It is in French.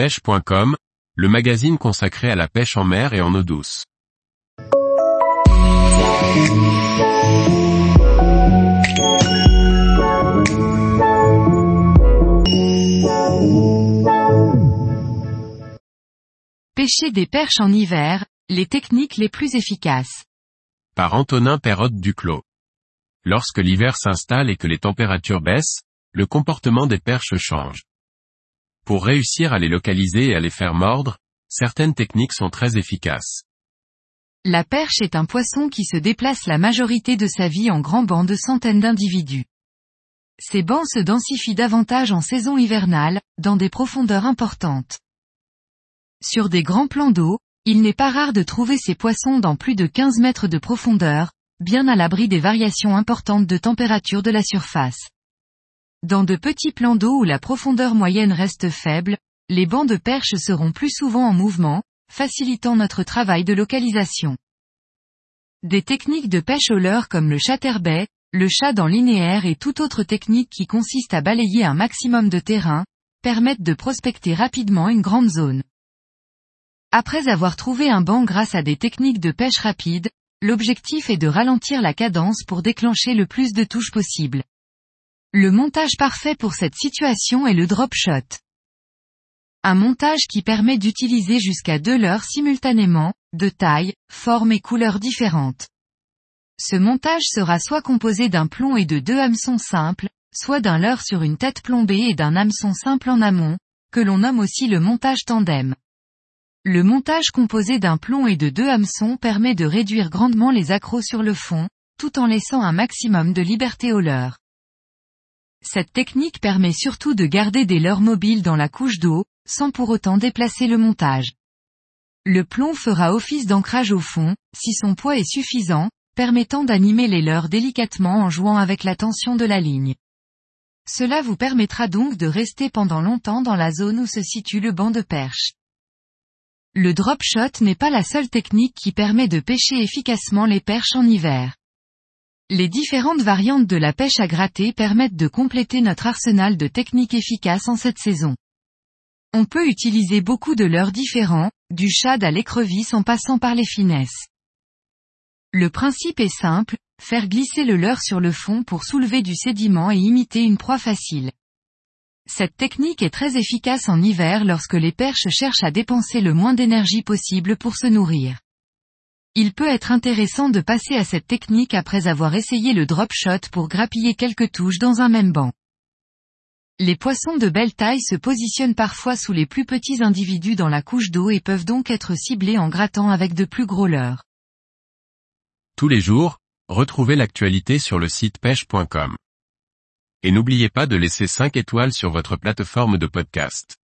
pêche.com, le magazine consacré à la pêche en mer et en eau douce. Pêcher des perches en hiver, les techniques les plus efficaces. Par Antonin Perrotte Duclos. Lorsque l'hiver s'installe et que les températures baissent, le comportement des perches change. Pour réussir à les localiser et à les faire mordre, certaines techniques sont très efficaces. La perche est un poisson qui se déplace la majorité de sa vie en grands bancs de centaines d'individus. Ces bancs se densifient davantage en saison hivernale, dans des profondeurs importantes. Sur des grands plans d'eau, il n'est pas rare de trouver ces poissons dans plus de 15 mètres de profondeur, bien à l'abri des variations importantes de température de la surface. Dans de petits plans d'eau où la profondeur moyenne reste faible, les bancs de perche seront plus souvent en mouvement, facilitant notre travail de localisation. Des techniques de pêche au leurre comme le chatterbait, le chat dans linéaire et toute autre technique qui consiste à balayer un maximum de terrain, permettent de prospecter rapidement une grande zone. Après avoir trouvé un banc grâce à des techniques de pêche rapide, l'objectif est de ralentir la cadence pour déclencher le plus de touches possible. Le montage parfait pour cette situation est le drop shot. Un montage qui permet d'utiliser jusqu'à deux leurres simultanément, de taille, forme et couleurs différentes. Ce montage sera soit composé d'un plomb et de deux hameçons simples, soit d'un leurre sur une tête plombée et d'un hameçon simple en amont, que l'on nomme aussi le montage tandem. Le montage composé d'un plomb et de deux hameçons permet de réduire grandement les accros sur le fond, tout en laissant un maximum de liberté au leurre. Cette technique permet surtout de garder des leurres mobiles dans la couche d'eau, sans pour autant déplacer le montage. Le plomb fera office d'ancrage au fond, si son poids est suffisant, permettant d'animer les leurres délicatement en jouant avec la tension de la ligne. Cela vous permettra donc de rester pendant longtemps dans la zone où se situe le banc de perche. Le drop shot n'est pas la seule technique qui permet de pêcher efficacement les perches en hiver. Les différentes variantes de la pêche à gratter permettent de compléter notre arsenal de techniques efficaces en cette saison. On peut utiliser beaucoup de leurres différents, du shad à l'écrevisse en passant par les finesses. Le principe est simple, faire glisser le leurre sur le fond pour soulever du sédiment et imiter une proie facile. Cette technique est très efficace en hiver lorsque les perches cherchent à dépenser le moins d'énergie possible pour se nourrir. Il peut être intéressant de passer à cette technique après avoir essayé le drop shot pour grappiller quelques touches dans un même banc. Les poissons de belle taille se positionnent parfois sous les plus petits individus dans la couche d'eau et peuvent donc être ciblés en grattant avec de plus gros leurres. Tous les jours, retrouvez l'actualité sur le site pêche.com. Et n'oubliez pas de laisser 5 étoiles sur votre plateforme de podcast.